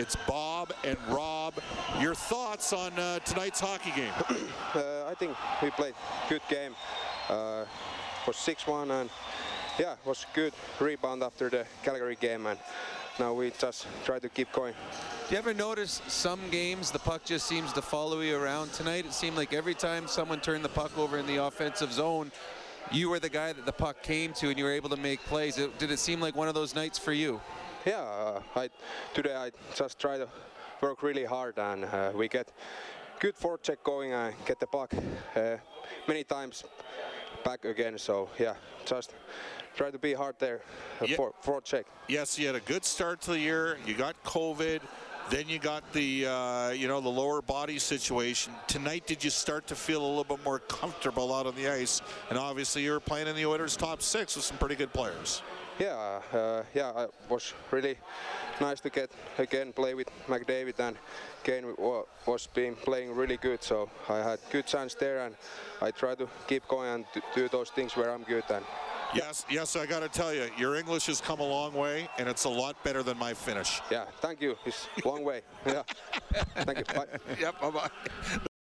It's Bob and Rob. Your thoughts on uh, tonight's hockey game? Uh, I think we played good game. Uh, was 6-1 and yeah, was good rebound after the Calgary game and now we just try to keep going. Do you ever notice some games the puck just seems to follow you around? Tonight it seemed like every time someone turned the puck over in the offensive zone, you were the guy that the puck came to and you were able to make plays. It, did it seem like one of those nights for you? Yeah, uh, I, today I just try to work really hard and uh, we get good forecheck going and get the puck uh, many times back again. So yeah, just try to be hard there uh, Yeah. for forecheck. Yes, you had a good start to the year. You got COVID. Then you got the, uh, you know, the lower body situation. Tonight, did you start to feel a little bit more comfortable out on the ice? And obviously, you were playing in the Oilers' top six with some pretty good players. Yeah, uh, yeah, it was really nice to get again play with McDavid and Kane wa- was been playing really good. So I had good chance there and I try to keep going and do those things where I'm good and Yes, yes, I got to tell you, your English has come a long way, and it's a lot better than my Finnish. yeah, thank you. It's a long way. Yeah, thank you. Bye. Yep, bye-bye.